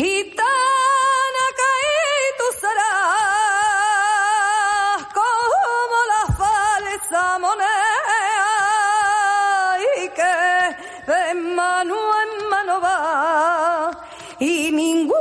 Gitana caí tu serás como la falsa moneda y que de mano en mano va y ninguno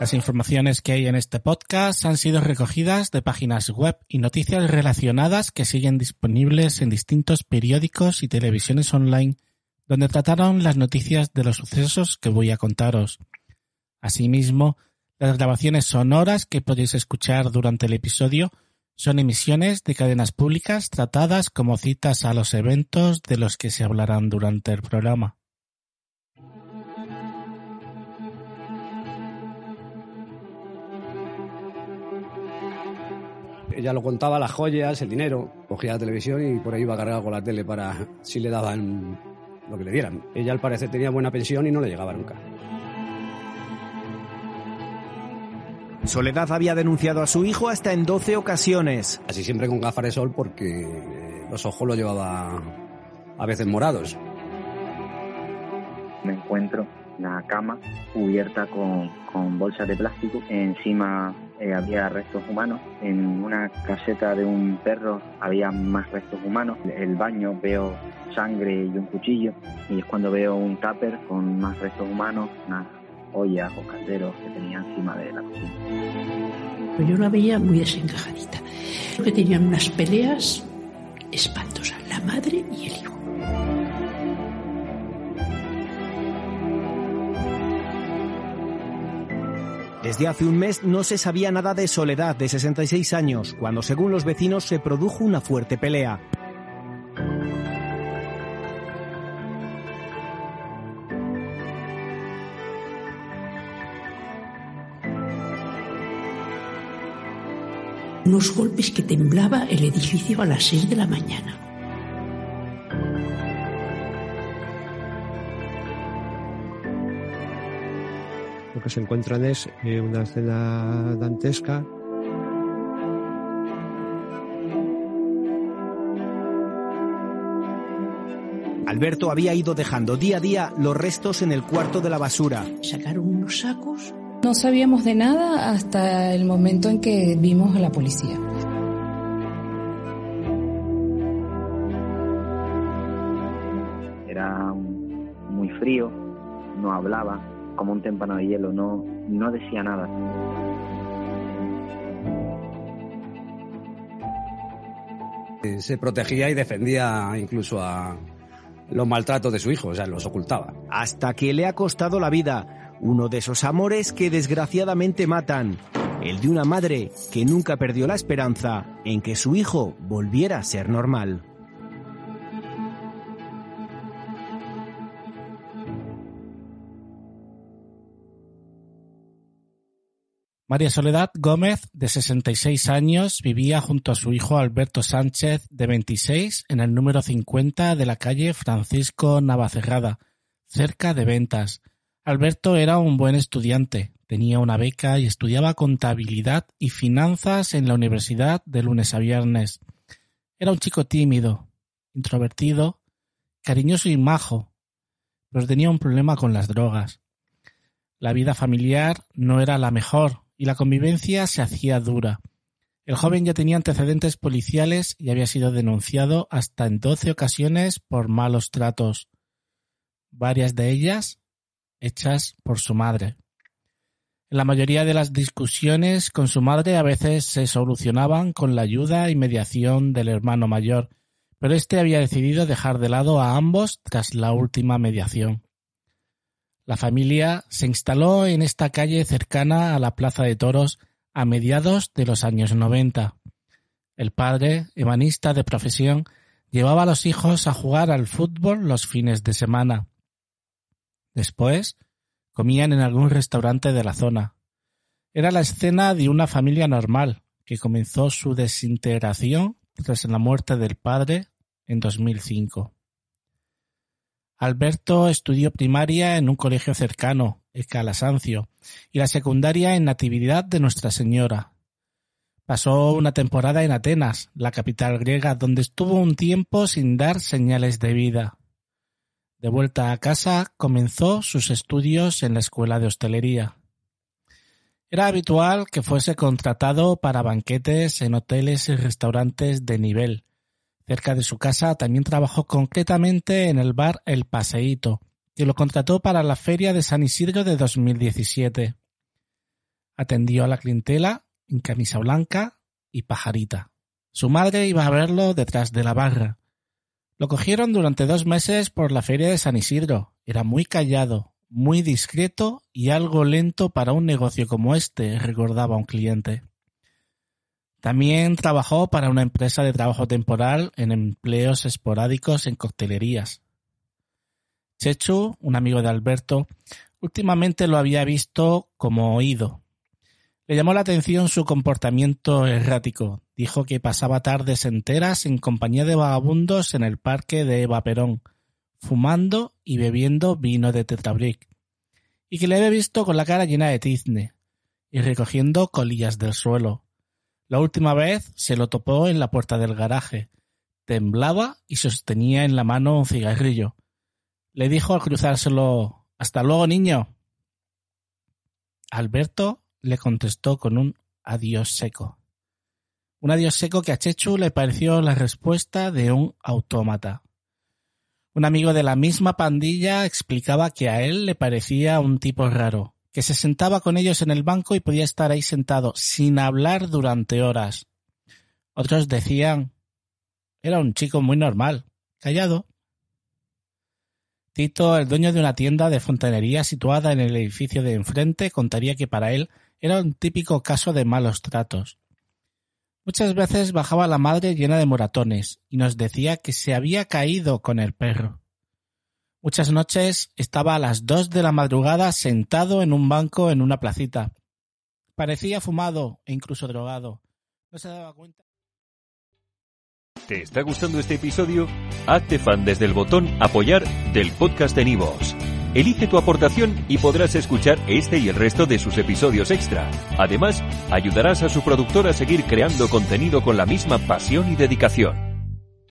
Las informaciones que hay en este podcast han sido recogidas de páginas web y noticias relacionadas que siguen disponibles en distintos periódicos y televisiones online donde trataron las noticias de los sucesos que voy a contaros. Asimismo, las grabaciones sonoras que podéis escuchar durante el episodio son emisiones de cadenas públicas tratadas como citas a los eventos de los que se hablarán durante el programa. Ella lo contaba, las joyas, el dinero, cogía la televisión y por ahí iba cargado con la tele para si le daban lo que le dieran. Ella al parecer tenía buena pensión y no le llegaba nunca. Soledad había denunciado a su hijo hasta en 12 ocasiones. Así siempre con gafas de sol porque eh, los ojos los llevaba a veces morados. me encuentro la cama cubierta con, con bolsas de plástico. Encima eh, había restos humanos. En una caseta de un perro había más restos humanos. El baño veo sangre y un cuchillo. Y es cuando veo un tupper con más restos humanos, unas ollas o calderos que tenía encima de la cocina. Pues yo la veía muy desencajadita. Que tenían unas peleas espantosas, la madre y el hijo. Desde hace un mes no se sabía nada de Soledad, de 66 años, cuando según los vecinos se produjo una fuerte pelea. Unos golpes que temblaba el edificio a las 6 de la mañana. Lo que se encuentran es eh, una escena dantesca Alberto había ido dejando día a día los restos en el cuarto de la basura. Sacaron unos sacos. No sabíamos de nada hasta el momento en que vimos a la policía. Era muy frío, no hablaba, como un témpano de hielo, no, no decía nada. Eh, Se protegía y defendía incluso a los maltratos de su hijo, o sea, los ocultaba. Hasta que le ha costado la vida, uno de esos amores que desgraciadamente matan, el de una madre que nunca perdió la esperanza en que su hijo volviera a ser normal. María Soledad Gómez, de 66 años, vivía junto a su hijo Alberto Sánchez, de 26, en el número 50 de la calle Francisco Navacerrada, cerca de Ventas. Alberto era un buen estudiante, tenía una beca y estudiaba contabilidad y finanzas en la universidad de lunes a viernes. Era un chico tímido, introvertido, cariñoso y majo, pero tenía un problema con las drogas. La vida familiar no era la mejor y la convivencia se hacía dura. El joven ya tenía antecedentes policiales y había sido denunciado hasta en doce ocasiones por malos tratos, varias de ellas hechas por su madre. En la mayoría de las discusiones con su madre a veces se solucionaban con la ayuda y mediación del hermano mayor, pero éste había decidido dejar de lado a ambos tras la última mediación. La familia se instaló en esta calle cercana a la Plaza de Toros a mediados de los años 90. El padre, ebanista de profesión, llevaba a los hijos a jugar al fútbol los fines de semana. Después, comían en algún restaurante de la zona. Era la escena de una familia normal, que comenzó su desintegración tras la muerte del padre en 2005. Alberto estudió primaria en un colegio cercano, el Calasancio, y la secundaria en Natividad de Nuestra Señora. Pasó una temporada en Atenas, la capital griega, donde estuvo un tiempo sin dar señales de vida. De vuelta a casa, comenzó sus estudios en la escuela de hostelería. Era habitual que fuese contratado para banquetes en hoteles y restaurantes de nivel. Cerca de su casa también trabajó concretamente en el bar El Paseíto, que lo contrató para la Feria de San Isidro de 2017. Atendió a la clientela en camisa blanca y pajarita. Su madre iba a verlo detrás de la barra. Lo cogieron durante dos meses por la Feria de San Isidro. Era muy callado, muy discreto y algo lento para un negocio como este, recordaba un cliente. También trabajó para una empresa de trabajo temporal en empleos esporádicos en coctelerías. Chechu, un amigo de Alberto, últimamente lo había visto como oído. Le llamó la atención su comportamiento errático. Dijo que pasaba tardes enteras en compañía de vagabundos en el parque de Eva Perón, fumando y bebiendo vino de Tetrabric, y que le había visto con la cara llena de tizne y recogiendo colillas del suelo. La última vez se lo topó en la puerta del garaje. Temblaba y sostenía en la mano un cigarrillo. Le dijo al cruzárselo Hasta luego, niño. Alberto le contestó con un adiós seco. Un adiós seco que a Chechu le pareció la respuesta de un autómata. Un amigo de la misma pandilla explicaba que a él le parecía un tipo raro, que se sentaba con ellos en el banco y podía estar ahí sentado sin hablar durante horas. Otros decían era un chico muy normal, callado. Tito, el dueño de una tienda de fontanería situada en el edificio de enfrente, contaría que para él era un típico caso de malos tratos. Muchas veces bajaba la madre llena de moratones y nos decía que se había caído con el perro. Muchas noches estaba a las dos de la madrugada sentado en un banco en una placita. Parecía fumado e incluso drogado. No se daba cuenta. ¿Te está gustando este episodio? Hazte fan desde el botón Apoyar del podcast de Nivos. Elige tu aportación y podrás escuchar este y el resto de sus episodios extra. Además, ayudarás a su productor a seguir creando contenido con la misma pasión y dedicación.